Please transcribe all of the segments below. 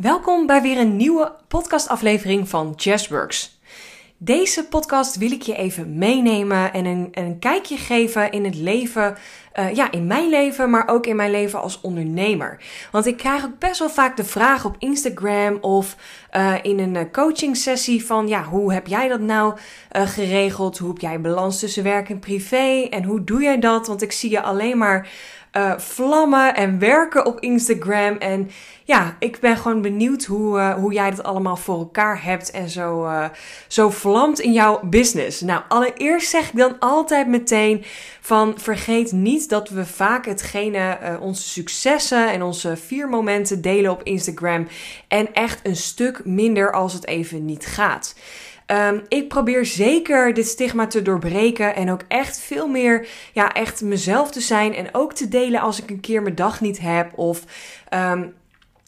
Welkom bij weer een nieuwe podcastaflevering van Jazzworks. Deze podcast wil ik je even meenemen en een, een kijkje geven in het leven, uh, ja, in mijn leven, maar ook in mijn leven als ondernemer. Want ik krijg ook best wel vaak de vraag op Instagram of uh, in een eh, coaching sessie van, ja, hoe heb jij dat nou uh, geregeld? Hoe heb jij balans tussen werk en privé? En hoe doe jij dat? Want ik zie je alleen maar vlammen en werken op Instagram. En ja, ik ben gewoon benieuwd hoe, hoe jij dat allemaal voor elkaar hebt en zo, zo vlamt in jouw business. Nou, allereerst zeg ik dan altijd meteen van vergeet niet dat we vaak hetgene, onze successen en onze vier momenten delen op Instagram. En echt een stuk minder als het even niet gaat. Um, ik probeer zeker dit stigma te doorbreken en ook echt veel meer, ja, echt mezelf te zijn en ook te delen als ik een keer mijn dag niet heb of um,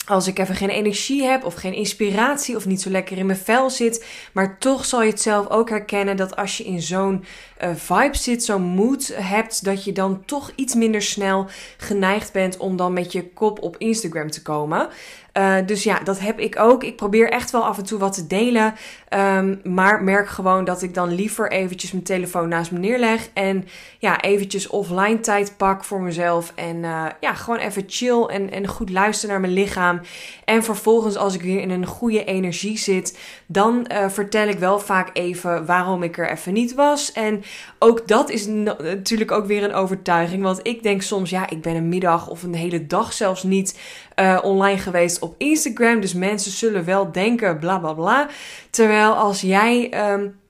als ik even geen energie heb of geen inspiratie of niet zo lekker in mijn vel zit. Maar toch zal je het zelf ook herkennen dat als je in zo'n uh, vibe zit, zo'n mood hebt, dat je dan toch iets minder snel geneigd bent om dan met je kop op Instagram te komen. Uh, dus ja, dat heb ik ook. Ik probeer echt wel af en toe wat te delen. Um, maar merk gewoon dat ik dan liever eventjes mijn telefoon naast me neerleg. En ja, eventjes offline tijd pak voor mezelf. En uh, ja, gewoon even chill en, en goed luisteren naar mijn lichaam. En vervolgens, als ik weer in een goede energie zit, dan uh, vertel ik wel vaak even waarom ik er even niet was. En ook dat is natuurlijk ook weer een overtuiging. Want ik denk soms, ja, ik ben een middag of een hele dag zelfs niet uh, online geweest op Instagram. Dus mensen zullen wel denken, bla bla bla. Terwijl als jij um,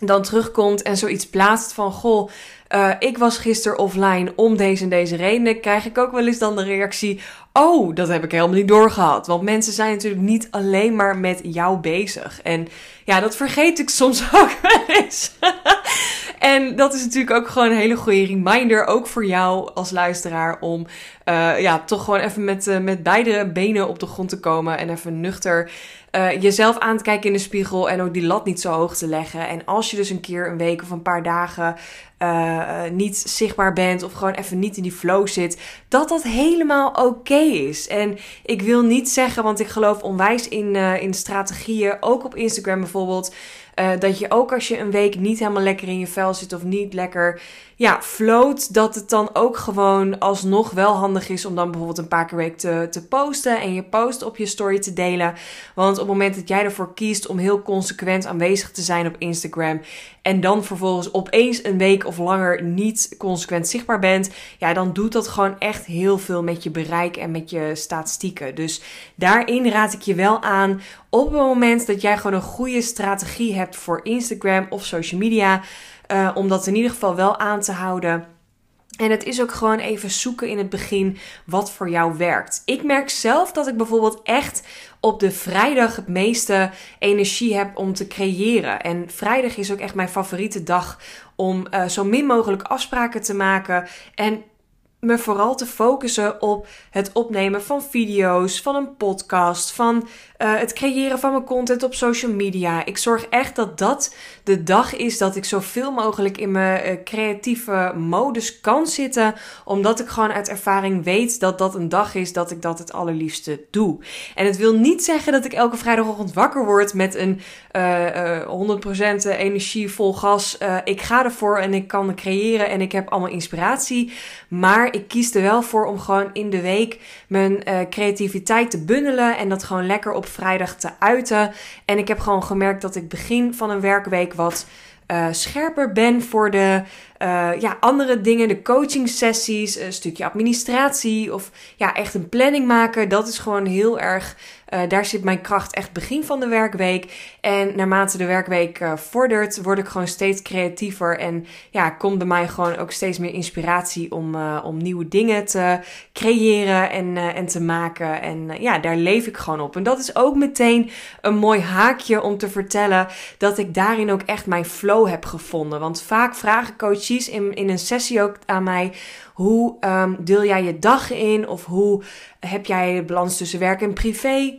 dan terugkomt en zoiets plaatst van, goh. Uh, ik was gisteren offline om deze en deze redenen. Krijg ik ook wel eens dan de reactie: Oh, dat heb ik helemaal niet doorgehad. Want mensen zijn natuurlijk niet alleen maar met jou bezig. En ja, dat vergeet ik soms ook wel eens. En dat is natuurlijk ook gewoon een hele goede reminder, ook voor jou als luisteraar, om uh, ja, toch gewoon even met, uh, met beide benen op de grond te komen en even nuchter uh, jezelf aan te kijken in de spiegel en ook die lat niet zo hoog te leggen. En als je dus een keer een week of een paar dagen niet zichtbaar bent of gewoon even niet in die flow zit, dat dat helemaal oké is. En ik wil niet zeggen, want ik geloof onwijs in, in strategieën, ook op Instagram bijvoorbeeld. Uh, dat je ook als je een week niet helemaal lekker in je vel zit of niet lekker ja, float, dat het dan ook gewoon alsnog wel handig is om dan bijvoorbeeld een paar keer week te, te posten en je post op je story te delen. Want op het moment dat jij ervoor kiest om heel consequent aanwezig te zijn op Instagram en dan vervolgens opeens een week of langer niet consequent zichtbaar bent, ja, dan doet dat gewoon echt heel veel met je bereik en met je statistieken. Dus daarin raad ik je wel aan op het moment dat jij gewoon een goede strategie hebt voor Instagram of social media, uh, om dat in ieder geval wel aan te houden. En het is ook gewoon even zoeken in het begin wat voor jou werkt. Ik merk zelf dat ik bijvoorbeeld echt op de vrijdag het meeste energie heb om te creëren. En vrijdag is ook echt mijn favoriete dag om uh, zo min mogelijk afspraken te maken. En me vooral te focussen op het opnemen van video's, van een podcast, van uh, het creëren van mijn content op social media. Ik zorg echt dat dat de dag is dat ik zoveel mogelijk in mijn uh, creatieve modus kan zitten, omdat ik gewoon uit ervaring weet dat dat een dag is dat ik dat het allerliefste doe. En het wil niet zeggen dat ik elke vrijdagochtend wakker word met een uh, 100% energie vol gas. ik ga ervoor en ik kan creëren en ik heb allemaal inspiratie, maar ik kies er wel voor om gewoon in de week mijn uh, creativiteit te bundelen en dat gewoon lekker op vrijdag te uiten. En ik heb gewoon gemerkt dat ik begin van een werkweek wat uh, scherper ben voor de uh, ja, andere dingen, de coaching sessies, een stukje administratie of ja, echt een planning maken. Dat is gewoon heel erg uh, daar zit mijn kracht echt begin van de werkweek. En naarmate de werkweek vordert, word ik gewoon steeds creatiever. En ja, komt bij mij gewoon ook steeds meer inspiratie om, om nieuwe dingen te creëren en, en te maken. En ja, daar leef ik gewoon op. En dat is ook meteen een mooi haakje om te vertellen dat ik daarin ook echt mijn flow heb gevonden. Want vaak vragen coaches in, in een sessie ook aan mij hoe um, deel jij je dag in? Of hoe heb jij de balans tussen werk en privé?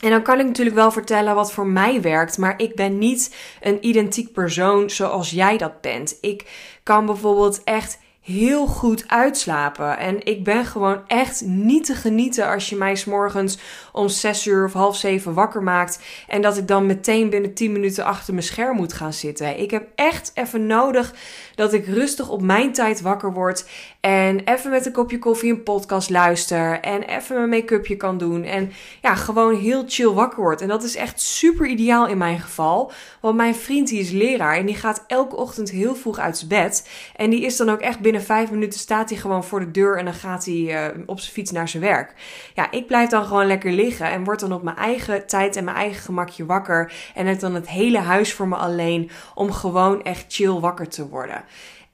En dan kan ik natuurlijk wel vertellen wat voor mij werkt, maar ik ben niet een identiek persoon zoals jij dat bent. Ik kan bijvoorbeeld echt heel goed uitslapen. En ik ben gewoon echt niet te genieten als je mij s'morgens om 6 uur of half 7 wakker maakt. En dat ik dan meteen binnen 10 minuten achter mijn scherm moet gaan zitten. Ik heb echt even nodig dat ik rustig op mijn tijd wakker word. En even met een kopje koffie een podcast luister. En even mijn make-upje kan doen. En ja, gewoon heel chill wakker word. En dat is echt super ideaal in mijn geval. Want mijn vriend die is leraar. En die gaat elke ochtend heel vroeg uit zijn bed. En die is dan ook echt binnen vijf minuten staat hij gewoon voor de deur. En dan gaat hij uh, op zijn fiets naar zijn werk. Ja, ik blijf dan gewoon lekker liggen. En word dan op mijn eigen tijd en mijn eigen gemakje wakker. En heb dan het hele huis voor me alleen. Om gewoon echt chill wakker te worden.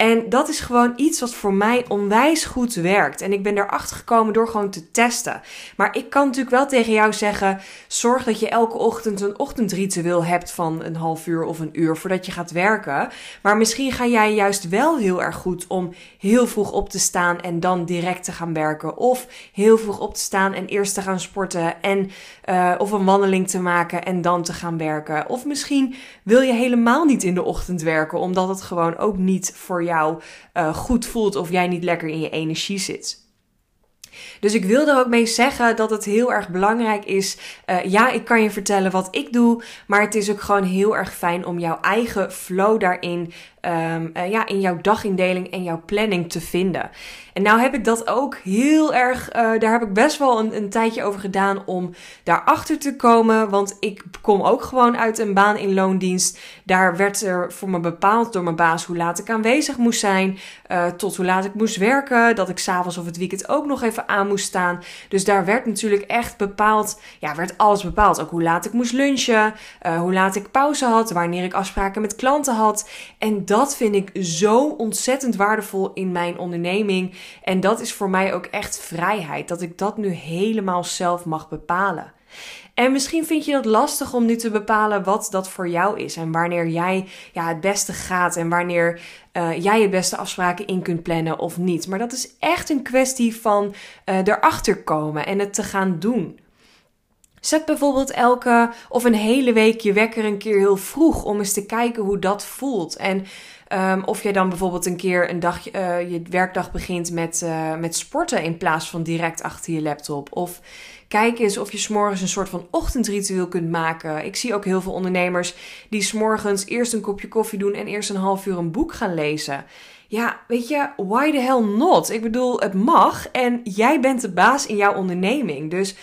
En dat is gewoon iets wat voor mij onwijs goed werkt. En ik ben erachter gekomen door gewoon te testen. Maar ik kan natuurlijk wel tegen jou zeggen: zorg dat je elke ochtend een ochtendritueel hebt van een half uur of een uur voordat je gaat werken. Maar misschien ga jij juist wel heel erg goed om heel vroeg op te staan en dan direct te gaan werken. Of heel vroeg op te staan en eerst te gaan sporten en uh, of een wandeling te maken en dan te gaan werken. Of misschien wil je helemaal niet in de ochtend werken, omdat het gewoon ook niet voor jou uh, goed voelt of jij niet lekker in je energie zit. Dus ik wil er ook mee zeggen dat het heel erg belangrijk is. Uh, ja, ik kan je vertellen wat ik doe, maar het is ook gewoon heel erg fijn om jouw eigen flow daarin um, uh, ja, in jouw dagindeling en jouw planning te vinden. En nou heb ik dat ook heel erg, uh, daar heb ik best wel een, een tijdje over gedaan om daarachter te komen. Want ik kom ook gewoon uit een baan in loondienst. Daar werd er voor me bepaald door mijn baas hoe laat ik aanwezig moest zijn. Tot hoe laat ik moest werken. Dat ik s'avonds of het weekend ook nog even aan moest staan. Dus daar werd natuurlijk echt bepaald, ja, werd alles bepaald. Ook hoe laat ik moest lunchen, hoe laat ik pauze had, wanneer ik afspraken met klanten had. En dat vind ik zo ontzettend waardevol in mijn onderneming. En dat is voor mij ook echt vrijheid. Dat ik dat nu helemaal zelf mag bepalen. En misschien vind je dat lastig om nu te bepalen wat dat voor jou is. En wanneer jij ja, het beste gaat. En wanneer uh, jij je beste afspraken in kunt plannen of niet. Maar dat is echt een kwestie van uh, erachter komen en het te gaan doen. Zet bijvoorbeeld elke of een hele week je wekker een keer heel vroeg om eens te kijken hoe dat voelt. En um, of jij dan bijvoorbeeld een keer een dag, uh, je werkdag begint met, uh, met sporten in plaats van direct achter je laptop. Of kijk eens of je s'morgens een soort van ochtendritueel kunt maken. Ik zie ook heel veel ondernemers die s'morgens eerst een kopje koffie doen en eerst een half uur een boek gaan lezen. Ja, weet je, why the hell not? Ik bedoel, het mag en jij bent de baas in jouw onderneming. Dus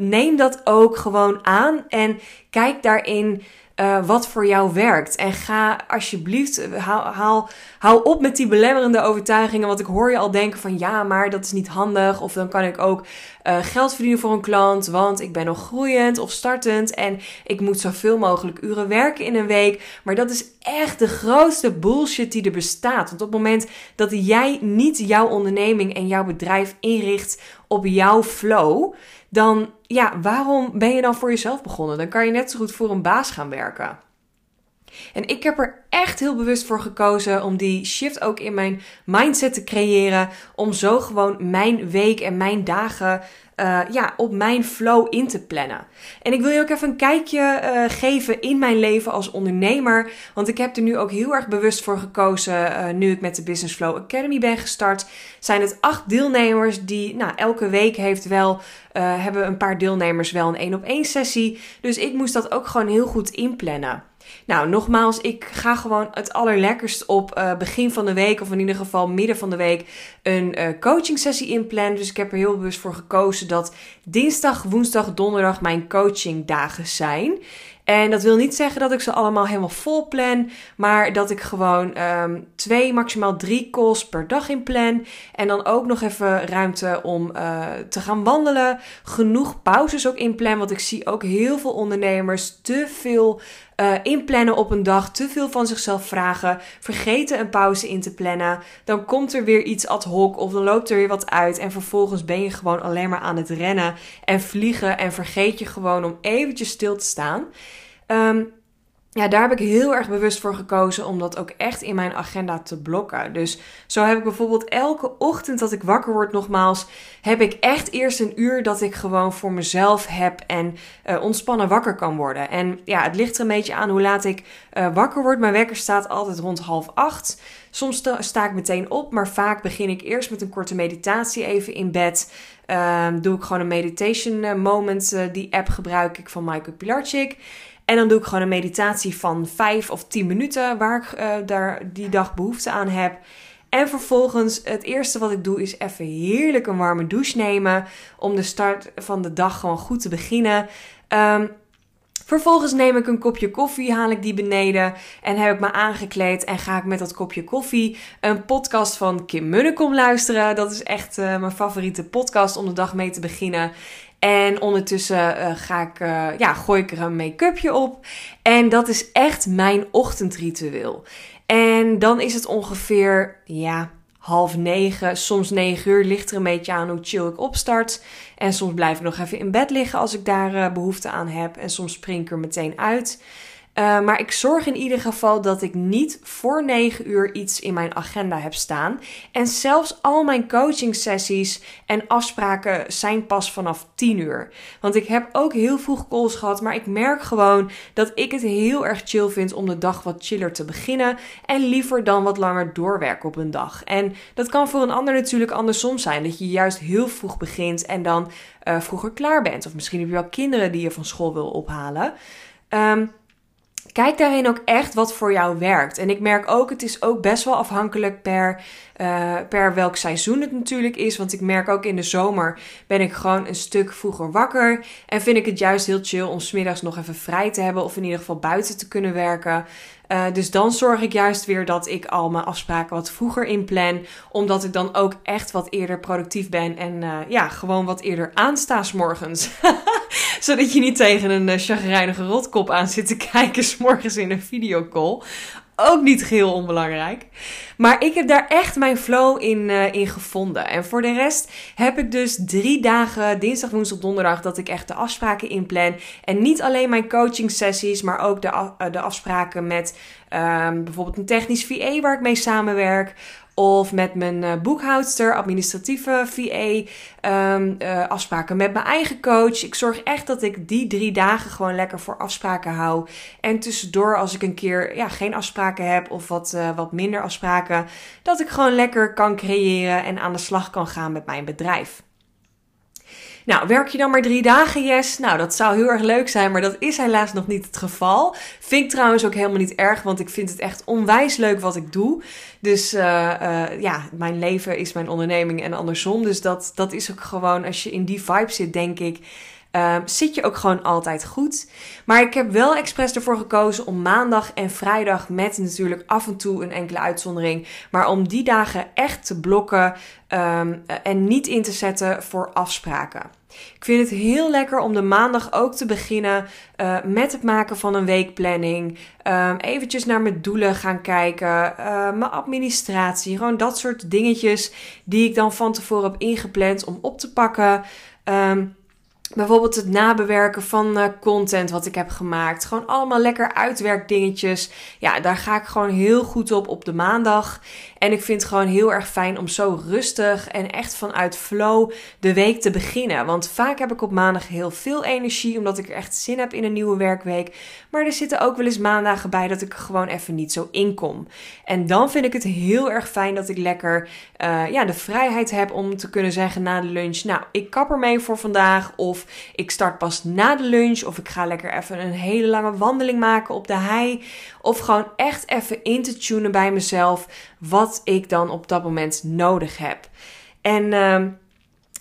neem dat ook gewoon aan en kijk daarin uh, wat voor jou werkt. En ga alsjeblieft, haal, haal, hou op met die belemmerende overtuigingen. Want ik hoor je al denken van ja, maar dat is niet handig. Of dan kan ik ook uh, geld verdienen voor een klant. Want ik ben nog groeiend of startend. En ik moet zoveel mogelijk uren werken in een week. Maar dat is echt de grootste bullshit die er bestaat. Want op het moment dat jij niet jouw onderneming en jouw bedrijf inricht op jouw flow dan ja, waarom ben je dan voor jezelf begonnen? Dan kan je net zo goed voor een baas gaan werken. En ik heb er echt heel bewust voor gekozen om die shift ook in mijn mindset te creëren. Om zo gewoon mijn week en mijn dagen uh, ja, op mijn flow in te plannen. En ik wil je ook even een kijkje uh, geven in mijn leven als ondernemer. Want ik heb er nu ook heel erg bewust voor gekozen. Uh, nu ik met de Business Flow Academy ben gestart. Zijn het acht deelnemers die nou, elke week heeft wel. hebben een paar deelnemers wel een één op één sessie. Dus ik moest dat ook gewoon heel goed inplannen. Nou, nogmaals, ik ga gewoon het allerlekkerst op uh, begin van de week, of in ieder geval midden van de week, een uh, coaching sessie inplannen. Dus ik heb er heel bewust voor gekozen dat dinsdag, woensdag, donderdag mijn coachingdagen zijn. En dat wil niet zeggen dat ik ze allemaal helemaal vol plan, maar dat ik gewoon um, twee, maximaal drie calls per dag in plan. En dan ook nog even ruimte om uh, te gaan wandelen. Genoeg pauzes ook in plan, want ik zie ook heel veel ondernemers te veel uh, inplannen op een dag, te veel van zichzelf vragen, vergeten een pauze in te plannen. Dan komt er weer iets ad hoc of dan loopt er weer wat uit en vervolgens ben je gewoon alleen maar aan het rennen en vliegen en vergeet je gewoon om eventjes stil te staan. Um, ja, daar heb ik heel erg bewust voor gekozen om dat ook echt in mijn agenda te blokken. Dus zo heb ik bijvoorbeeld elke ochtend dat ik wakker word, nogmaals, heb ik echt eerst een uur dat ik gewoon voor mezelf heb en uh, ontspannen wakker kan worden. En ja, het ligt er een beetje aan hoe laat ik uh, wakker word. Mijn wekker staat altijd rond half acht. Soms sta ik meteen op, maar vaak begin ik eerst met een korte meditatie even in bed. Uh, doe ik gewoon een meditation eh, moment. die app gebruik ik van Michael Pilarczyk. En dan doe ik gewoon een meditatie van 5 of 10 minuten waar ik uh, daar die dag behoefte aan heb. En vervolgens, het eerste wat ik doe is even heerlijk een warme douche nemen. Om de start van de dag gewoon goed te beginnen. Um, Vervolgens neem ik een kopje koffie, haal ik die beneden en heb ik me aangekleed en ga ik met dat kopje koffie een podcast van Kim Munnekom luisteren. Dat is echt uh, mijn favoriete podcast om de dag mee te beginnen. En ondertussen uh, ga ik, uh, ja, gooi ik er een make-upje op. En dat is echt mijn ochtendritueel. En dan is het ongeveer, ja, half negen, soms negen uur. Ligt er een beetje aan hoe chill ik opstart. En soms blijf ik nog even in bed liggen als ik daar uh, behoefte aan heb. En soms spring ik er meteen uit. Uh, maar ik zorg in ieder geval dat ik niet voor 9 uur iets in mijn agenda heb staan. En zelfs al mijn coaching sessies en afspraken zijn pas vanaf 10 uur. Want ik heb ook heel vroeg calls gehad, maar ik merk gewoon dat ik het heel erg chill vind om de dag wat chiller te beginnen. En liever dan wat langer doorwerken op een dag. En dat kan voor een ander natuurlijk andersom zijn. Dat je juist heel vroeg begint en dan uh, vroeger klaar bent. Of misschien heb je wel kinderen die je van school wil ophalen. Um, Kijk daarin ook echt wat voor jou werkt. En ik merk ook, het is ook best wel afhankelijk per, uh, per welk seizoen het natuurlijk is. Want ik merk ook in de zomer ben ik gewoon een stuk vroeger wakker. En vind ik het juist heel chill om smiddags nog even vrij te hebben. Of in ieder geval buiten te kunnen werken. Uh, dus dan zorg ik juist weer dat ik al mijn afspraken wat vroeger inplan. Omdat ik dan ook echt wat eerder productief ben. En uh, ja, gewoon wat eerder aansta morgens. Zodat je niet tegen een chagrijnige rotkop aan zit te kijken s'morgens in een videocall. Ook niet geheel onbelangrijk. Maar ik heb daar echt mijn flow in, uh, in gevonden. En voor de rest heb ik dus drie dagen, dinsdag, woensdag, donderdag, dat ik echt de afspraken inplan. En niet alleen mijn coaching sessies, maar ook de, de afspraken met um, bijvoorbeeld een technisch VA waar ik mee samenwerk. Of met mijn uh, boekhoudster, administratieve VA, ehm, uh, afspraken met mijn eigen coach. Ik zorg echt dat ik die drie dagen gewoon lekker voor afspraken hou. En tussendoor, als ik een keer ja, geen afspraken heb of wat, uh, wat minder afspraken, dat ik gewoon lekker kan creëren en aan de slag kan gaan met mijn bedrijf. Nou, werk je dan maar drie dagen, yes? Nou, dat zou heel erg leuk zijn, maar dat is helaas nog niet het geval. Vind ik trouwens ook helemaal niet erg, want ik vind het echt onwijs leuk wat ik doe. Dus uh, uh, ja, mijn leven is mijn onderneming en andersom. Dus dat, dat is ook gewoon, als je in die vibe zit, denk ik. Uh, zit je ook gewoon altijd goed. Maar ik heb wel expres ervoor gekozen om maandag en vrijdag met natuurlijk af en toe een enkele uitzondering. Maar om die dagen echt te blokken um, en niet in te zetten voor afspraken. Ik vind het heel lekker om de maandag ook te beginnen uh, met het maken van een weekplanning. Um, eventjes naar mijn doelen gaan kijken, uh, mijn administratie, gewoon dat soort dingetjes die ik dan van tevoren heb ingepland om op te pakken. Um, Bijvoorbeeld het nabewerken van uh, content wat ik heb gemaakt. Gewoon allemaal lekker uitwerkdingetjes. Ja, daar ga ik gewoon heel goed op op de maandag. En ik vind het gewoon heel erg fijn om zo rustig en echt vanuit flow de week te beginnen. Want vaak heb ik op maandag heel veel energie, omdat ik er echt zin heb in een nieuwe werkweek. Maar er zitten ook wel eens maandagen bij dat ik er gewoon even niet zo in kom. En dan vind ik het heel erg fijn dat ik lekker uh, ja, de vrijheid heb om te kunnen zeggen na de lunch: Nou, ik kap ermee voor vandaag. Of ik start pas na de lunch. Of ik ga lekker even een hele lange wandeling maken op de hei. Of gewoon echt even in te tunen bij mezelf. Wat ik dan op dat moment nodig heb. En. Uh,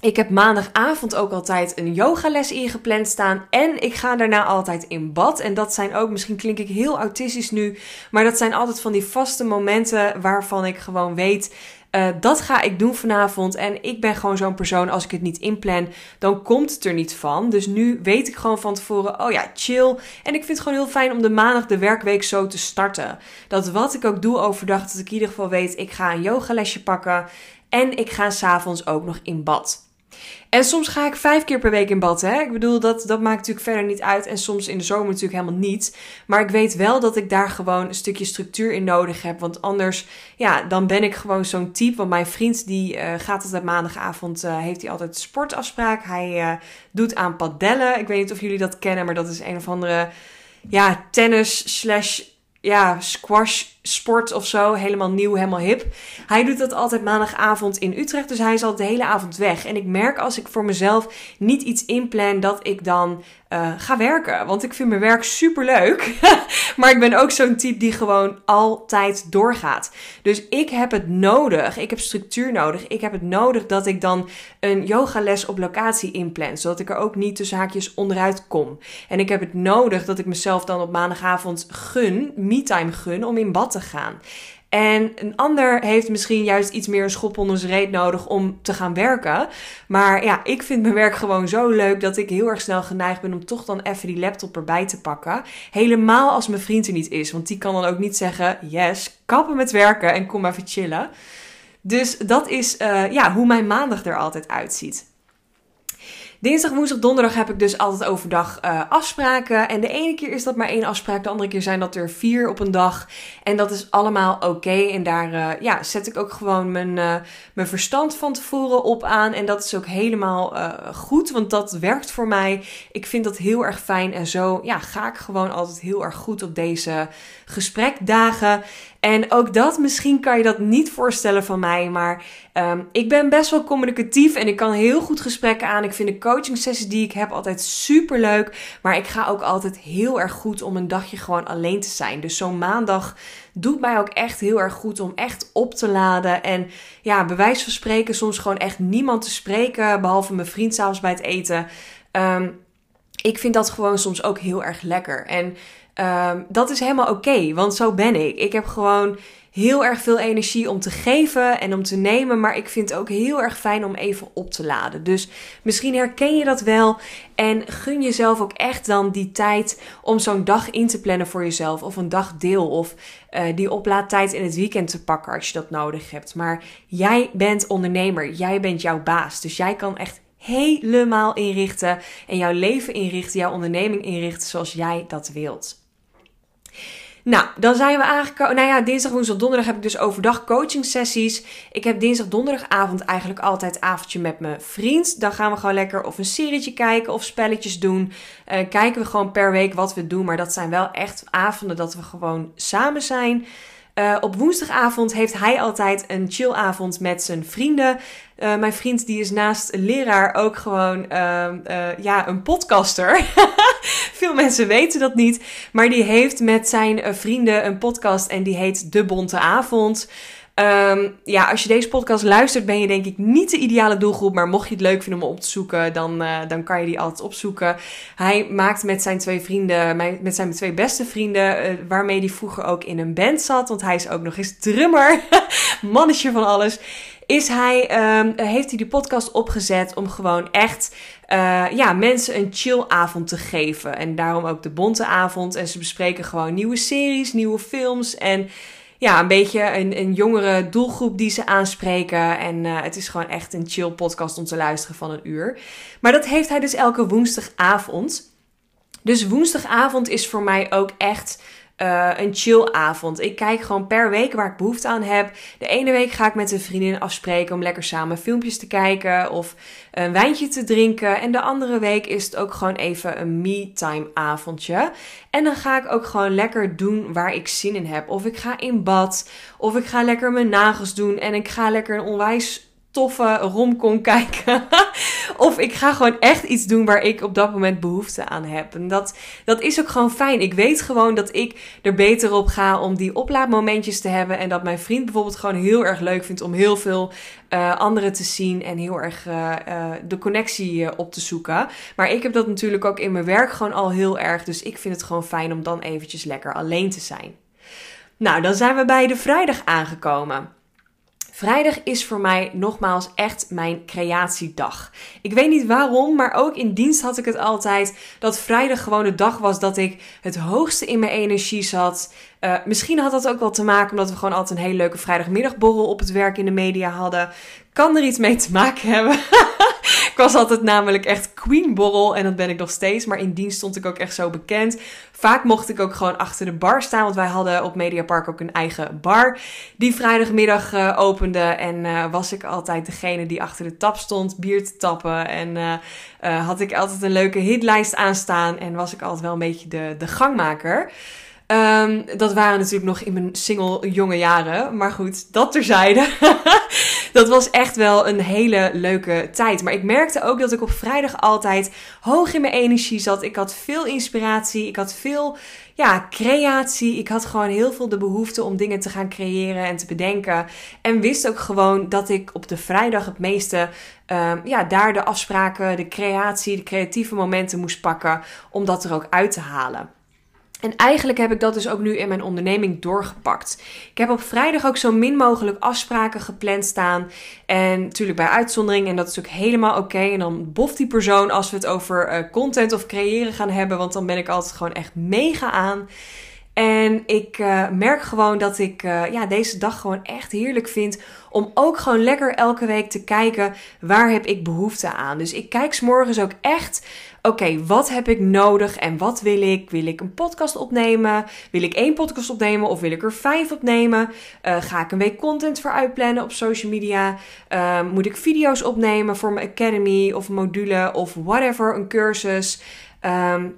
ik heb maandagavond ook altijd een yogales ingepland staan. En ik ga daarna altijd in bad. En dat zijn ook, misschien klink ik heel autistisch nu. Maar dat zijn altijd van die vaste momenten waarvan ik gewoon weet. Uh, dat ga ik doen vanavond. En ik ben gewoon zo'n persoon, als ik het niet inplan, dan komt het er niet van. Dus nu weet ik gewoon van tevoren, oh ja, chill. En ik vind het gewoon heel fijn om de maandag de werkweek zo te starten. Dat wat ik ook doe overdag, dat ik in ieder geval weet, ik ga een yogalesje pakken. En ik ga s'avonds ook nog in bad. En soms ga ik vijf keer per week in bad. Hè? Ik bedoel, dat, dat maakt natuurlijk verder niet uit. En soms in de zomer natuurlijk helemaal niet. Maar ik weet wel dat ik daar gewoon een stukje structuur in nodig heb. Want anders, ja, dan ben ik gewoon zo'n type. Want mijn vriend die uh, gaat altijd maandagavond, uh, heeft hij altijd sportafspraak. Hij uh, doet aan padellen. Ik weet niet of jullie dat kennen, maar dat is een of andere, ja, tennis slash ja, squash sport of zo. Helemaal nieuw, helemaal hip. Hij doet dat altijd maandagavond in Utrecht. Dus hij is al de hele avond weg. En ik merk als ik voor mezelf niet iets inplan, dat ik dan uh, ga werken. Want ik vind mijn werk super leuk. maar ik ben ook zo'n type die gewoon altijd doorgaat. Dus ik heb het nodig. Ik heb structuur nodig. Ik heb het nodig dat ik dan een yogales op locatie inplan. Zodat ik er ook niet tussen haakjes onderuit kom. En ik heb het nodig dat ik mezelf dan op maandagavond gun, me-time gun, om in bad te gaan. En een ander heeft misschien juist iets meer een schop onder zijn reet nodig om te gaan werken. Maar ja, ik vind mijn werk gewoon zo leuk dat ik heel erg snel geneigd ben om toch dan even die laptop erbij te pakken. Helemaal als mijn vriend er niet is. Want die kan dan ook niet zeggen: yes, kappen met werken en kom even chillen. Dus dat is uh, ja, hoe mijn maandag er altijd uitziet. Dinsdag, woensdag, donderdag heb ik dus altijd overdag uh, afspraken. En de ene keer is dat maar één afspraak, de andere keer zijn dat er vier op een dag. En dat is allemaal oké. En daar uh, ja, zet ik ook gewoon mijn, uh, mijn verstand van tevoren op aan. En dat is ook helemaal goed, want dat werkt voor mij. Ik vind dat heel erg fijn. En zo ja, ga ik gewoon altijd heel erg goed op deze gesprekdagen. En ook dat, misschien kan je dat niet voorstellen van mij, maar um, ik ben best wel communicatief en ik kan heel goed gesprekken aan. Ik vind de coaching sessies die ik heb altijd super leuk, maar ik ga ook altijd heel erg goed om een dagje gewoon alleen te zijn. Dus zo'n maandag doet mij ook echt heel erg goed om echt op te laden. En ja, bewijs van spreken, soms gewoon echt niemand te spreken, behalve mijn vriend s'avonds bij het eten. Um, ik vind dat gewoon soms ook heel erg lekker. En um, dat is helemaal oké, want zo ben ik. Ik heb gewoon heel erg veel energie om te geven en om te nemen, maar ik vind het ook heel erg fijn om even op te laden. Dus misschien herken je dat wel en gun jezelf ook echt dan die tijd om zo'n dag in te plannen voor jezelf of een dagdeel of uh, die oplaadtijd in het weekend te pakken als je dat nodig hebt. Maar jij bent ondernemer, jij bent jouw baas, dus jij kan echt helemaal inrichten en jouw leven inrichten, jouw onderneming inrichten zoals jij dat wilt. Nou, dan zijn we aangekomen. Nou ja, dinsdag, woensdag, donderdag heb ik dus overdag coaching sessies. Ik heb dinsdag, donderdagavond eigenlijk altijd avondje met mijn vriend. Dan gaan we gewoon lekker of een serietje kijken of spelletjes doen. Uh, kijken we gewoon per week wat we doen. Maar dat zijn wel echt avonden dat we gewoon samen zijn. Uh, op woensdagavond heeft hij altijd een chillavond met zijn vrienden. Uh, mijn vriend die is naast leraar ook gewoon uh, ja, een podcaster. Veel mensen weten dat niet. Maar die heeft met zijn vrienden een podcast en die heet De Bonte Avond. Um, ja, als je deze podcast luistert, ben je denk ik niet de ideale doelgroep. Maar mocht je het leuk vinden om op te zoeken, dan, uh, dan kan je die altijd opzoeken. Hij maakt met zijn twee vrienden, met zijn twee beste vrienden, uh, waarmee hij vroeger ook in een band zat. Want hij is ook nog eens drummer. Mannetje van alles. Is hij, um, heeft hij die podcast opgezet om gewoon echt uh, ja, mensen een chillavond te geven. En daarom ook de bonte avond. En ze bespreken gewoon nieuwe series, nieuwe films en ja, een beetje een, een jongere doelgroep die ze aanspreken. En uh, het is gewoon echt een chill podcast om te luisteren van een uur. Maar dat heeft hij dus elke woensdagavond. Dus woensdagavond is voor mij ook echt uh, een chillavond. Ik kijk gewoon per week waar ik behoefte aan heb. De ene week ga ik met een vriendin afspreken om lekker samen filmpjes te kijken of een wijntje te drinken. En de andere week is het ook gewoon even een me-time avondje. En dan ga ik ook gewoon lekker doen waar ik zin in heb. Of ik ga in bad, of ik ga lekker mijn nagels doen en ik ga lekker een onwijs toffe romcom kijken. of ik ga gewoon echt iets doen waar ik op dat moment behoefte aan heb. En dat, dat is ook gewoon fijn. Ik weet gewoon dat ik er beter op ga om die oplaadmomentjes te hebben. En dat mijn vriend bijvoorbeeld gewoon heel erg leuk vindt om heel veel uh, anderen te zien. En heel erg uh, uh, de connectie op te zoeken. Maar ik heb dat natuurlijk ook in mijn werk gewoon al heel erg. Dus ik vind het gewoon fijn om dan eventjes lekker alleen te zijn. Nou, dan zijn we bij de vrijdag aangekomen. Vrijdag is voor mij nogmaals echt mijn creatiedag. Ik weet niet waarom, maar ook in dienst had ik het altijd dat vrijdag gewoon de dag was dat ik het hoogste in mijn energie zat. Uh, misschien had dat ook wel te maken omdat we gewoon altijd een hele leuke vrijdagmiddagborrel op het werk in de media hadden. Kan er iets mee te maken hebben? ik was altijd namelijk echt queen borrel en dat ben ik nog steeds. Maar in dienst stond ik ook echt zo bekend. Vaak mocht ik ook gewoon achter de bar staan, want wij hadden op Mediapark ook een eigen bar die vrijdagmiddag uh, opende. En uh, was ik altijd degene die achter de tap stond, bier te tappen. En had ik altijd een leuke hitlijst aanstaan en was ik altijd wel een beetje de, de gangmaker. Um, dat waren natuurlijk nog in mijn single jonge jaren. Maar goed, dat terzijde. dat was echt wel een hele leuke tijd. Maar ik merkte ook dat ik op vrijdag altijd hoog in mijn energie zat. Ik had veel inspiratie. Ik had veel ja, creatie. Ik had gewoon heel veel de behoefte om dingen te gaan creëren en te bedenken. En wist ook gewoon dat ik op de vrijdag het meeste, um, ja, daar de afspraken, de creatie, de creatieve momenten moest pakken. Om dat er ook uit te halen. En eigenlijk heb ik dat dus ook nu in mijn onderneming doorgepakt. Ik heb op vrijdag ook zo min mogelijk afspraken gepland staan. En natuurlijk bij uitzondering. En dat is ook helemaal oké. En dan boft die persoon als we het over uh, content of creëren gaan hebben. Want dan ben ik altijd gewoon echt mega aan. En ik uh, merk gewoon dat ik uh, ja, deze dag gewoon echt heerlijk vind. Om ook gewoon lekker elke week te kijken waar heb ik behoefte aan. Dus ik kijk s'morgens ook echt. Oké, wat heb ik nodig en wat wil ik? Wil ik een podcast opnemen? Wil ik één podcast opnemen of wil ik er vijf opnemen? Uh, ga ik een week content voor uitplannen op social media? Moet ik video's opnemen voor mijn academy of module of whatever, een cursus? Um,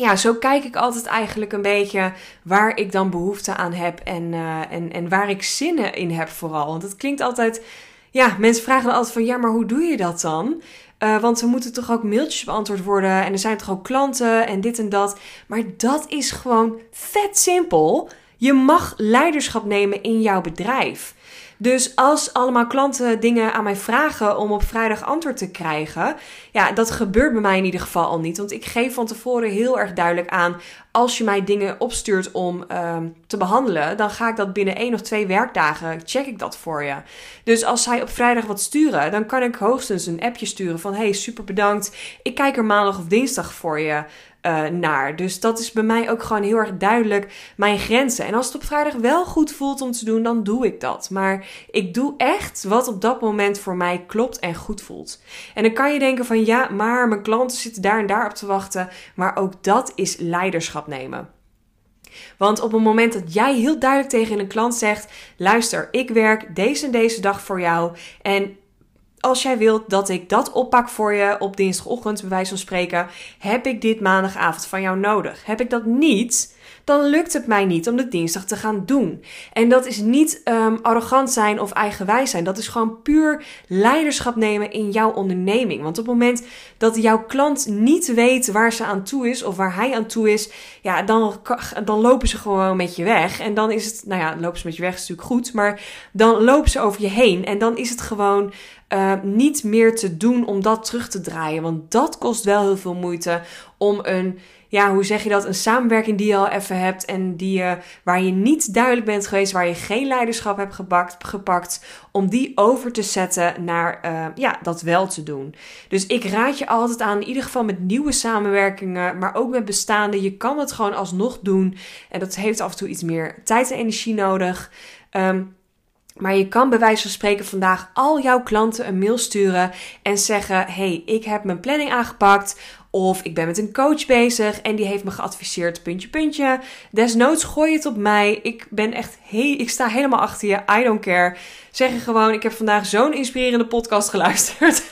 ja, zo kijk ik altijd eigenlijk een beetje waar ik dan behoefte aan heb en, uh, en, en waar ik zinnen in heb vooral. Want het klinkt altijd, ja, mensen vragen altijd van ja, maar hoe doe je dat dan? Uh, want er moeten toch ook mailtjes beantwoord worden en er zijn toch ook klanten en dit en dat. Maar dat is gewoon vet simpel. Je mag leiderschap nemen in jouw bedrijf. Dus als allemaal klanten dingen aan mij vragen om op vrijdag antwoord te krijgen, ja, dat gebeurt bij mij in ieder geval al niet. Want ik geef van tevoren heel erg duidelijk aan, als je mij dingen opstuurt om uh, te behandelen, dan ga ik dat binnen één of twee werkdagen, check ik dat voor je. Dus als zij op vrijdag wat sturen, dan kan ik hoogstens een appje sturen van, hey, super bedankt, ik kijk er maandag of dinsdag voor je uh, naar. Dus dat is bij mij ook gewoon heel erg duidelijk mijn grenzen. En als het op vrijdag wel goed voelt om te doen, dan doe ik dat. Maar ik doe echt wat op dat moment voor mij klopt en goed voelt. En dan kan je denken van ja, maar mijn klanten zitten daar en daar op te wachten. Maar ook dat is leiderschap nemen. Want op het moment dat jij heel duidelijk tegen een klant zegt: luister, ik werk deze en deze dag voor jou. En als jij wilt dat ik dat oppak voor je op dinsdagochtend, bij wijze van spreken, heb ik dit maandagavond van jou nodig. Heb ik dat niet, dan lukt het mij niet om de dinsdag te gaan doen. En dat is niet um, arrogant zijn of eigenwijs zijn. Dat is gewoon puur leiderschap nemen in jouw onderneming. Want op het moment dat jouw klant niet weet waar ze aan toe is of waar hij aan toe is, ja, dan, dan lopen ze gewoon met je weg. En dan is het, nou ja, lopen ze met je weg is natuurlijk goed, maar dan lopen ze over je heen. En dan is het gewoon uh, niet meer te doen om dat terug te draaien. Want dat kost wel heel veel moeite om een, ja, hoe zeg je dat? Een samenwerking die je al even hebt en die je, waar je niet duidelijk bent geweest, waar je geen leiderschap hebt gebakt, gepakt, om die over te zetten naar, uh, ja, dat wel te doen. Dus ik raad je altijd aan, in ieder geval met nieuwe samenwerkingen, maar ook met bestaande. Je kan het gewoon alsnog doen. En dat heeft af en toe iets meer tijd en energie nodig. Um, maar je kan bij wijze van spreken vandaag al jouw klanten een mail sturen en zeggen: Hey, ik heb mijn planning aangepakt. Of ik ben met een coach bezig en die heeft me geadviseerd, puntje, puntje. Desnoods gooi het op mij. Ik ben echt, hey, ik sta helemaal achter je. I don't care. Zeg je gewoon, ik heb vandaag zo'n inspirerende podcast geluisterd.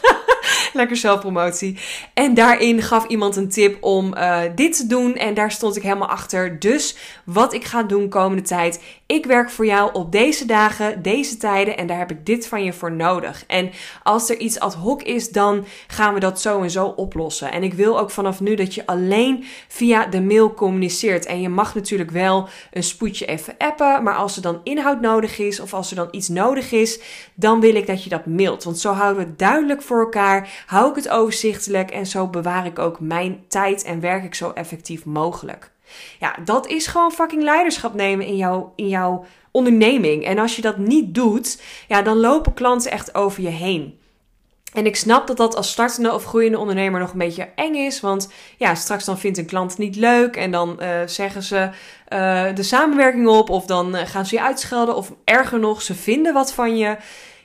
Lekker zelfpromotie. En daarin gaf iemand een tip om uh, dit te doen. En daar stond ik helemaal achter. Dus wat ik ga doen komende tijd. Ik werk voor jou op deze dagen, deze tijden. En daar heb ik dit van je voor nodig. En als er iets ad hoc is, dan gaan we dat zo en zo oplossen. En ik wil ook vanaf nu dat je alleen via de mail communiceert. En je mag natuurlijk wel een spoedje even appen. Maar als er dan inhoud nodig is of als er dan iets nodig is, dan wil ik dat je dat mailt. Want zo houden we het duidelijk voor elkaar, hou ik het overzichtelijk en zo bewaar ik ook mijn tijd en werk ik zo effectief mogelijk. Ja, dat is gewoon fucking leiderschap nemen in jouw, in jouw onderneming. En als je dat niet doet, ja, dan lopen klanten echt over je heen. En ik snap dat dat als startende of groeiende ondernemer nog een beetje eng is. Want ja, straks dan vindt een klant niet leuk. En dan uh, zeggen ze uh, de samenwerking op. Of dan uh, gaan ze je uitschelden. Of erger nog, ze vinden wat van je.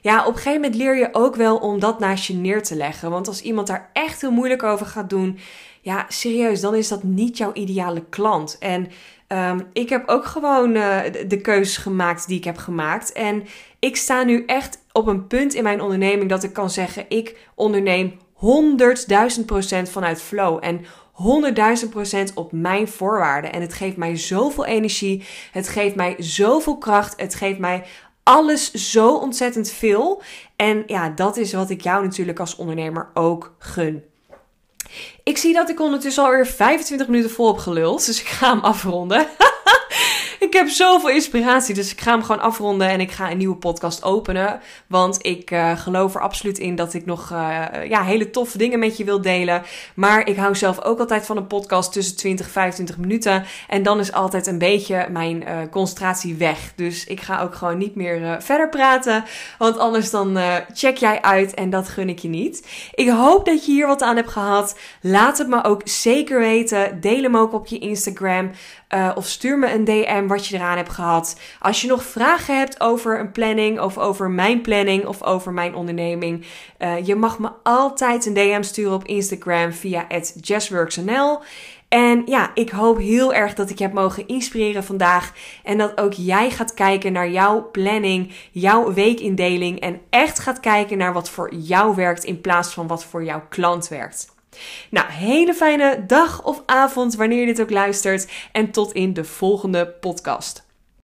Ja, op een gegeven moment leer je ook wel om dat naast je neer te leggen. Want als iemand daar echt heel moeilijk over gaat doen, ja, serieus, dan is dat niet jouw ideale klant. En um, ik heb ook gewoon uh, de keuzes gemaakt die ik heb gemaakt. En ik sta nu echt op een punt in mijn onderneming dat ik kan zeggen: ik onderneem 100.000 procent vanuit flow. En 100.000 procent op mijn voorwaarden. En het geeft mij zoveel energie. Het geeft mij zoveel kracht. Het geeft mij alles zo ontzettend veel. En ja, dat is wat ik jou natuurlijk als ondernemer ook gun. Ik zie dat ik ondertussen alweer 25 minuten vol heb geluld. Dus ik ga hem afronden. ik heb zoveel inspiratie, dus ik ga hem gewoon afronden en ik ga een nieuwe podcast openen. Want ik uh, geloof er absoluut in dat ik nog uh, ja, hele toffe dingen met je wil delen. Maar ik hou zelf ook altijd van een podcast tussen 20 en 25 minuten. En dan is altijd een beetje mijn uh, concentratie weg. Dus ik ga ook gewoon niet meer verder praten. Want anders dan check jij uit en dat gun ik je niet. Ik hoop dat je hier wat aan hebt gehad. Laat het me ook zeker weten. Deel hem ook op je Instagram. Uh, of stuur me een DM wat je eraan hebt gehad. Als je nog vragen hebt over een planning of over mijn planning of over mijn onderneming. Uh, je mag me altijd een DM sturen op Instagram via @jazzworksnl. En ja, ik hoop heel erg dat ik je heb mogen inspireren vandaag. En dat ook jij gaat kijken naar jouw planning, jouw weekindeling. En echt gaat kijken naar wat voor jou werkt in plaats van wat voor jouw klant werkt. Nou, hele fijne dag of avond wanneer je dit ook luistert. En tot in de volgende podcast.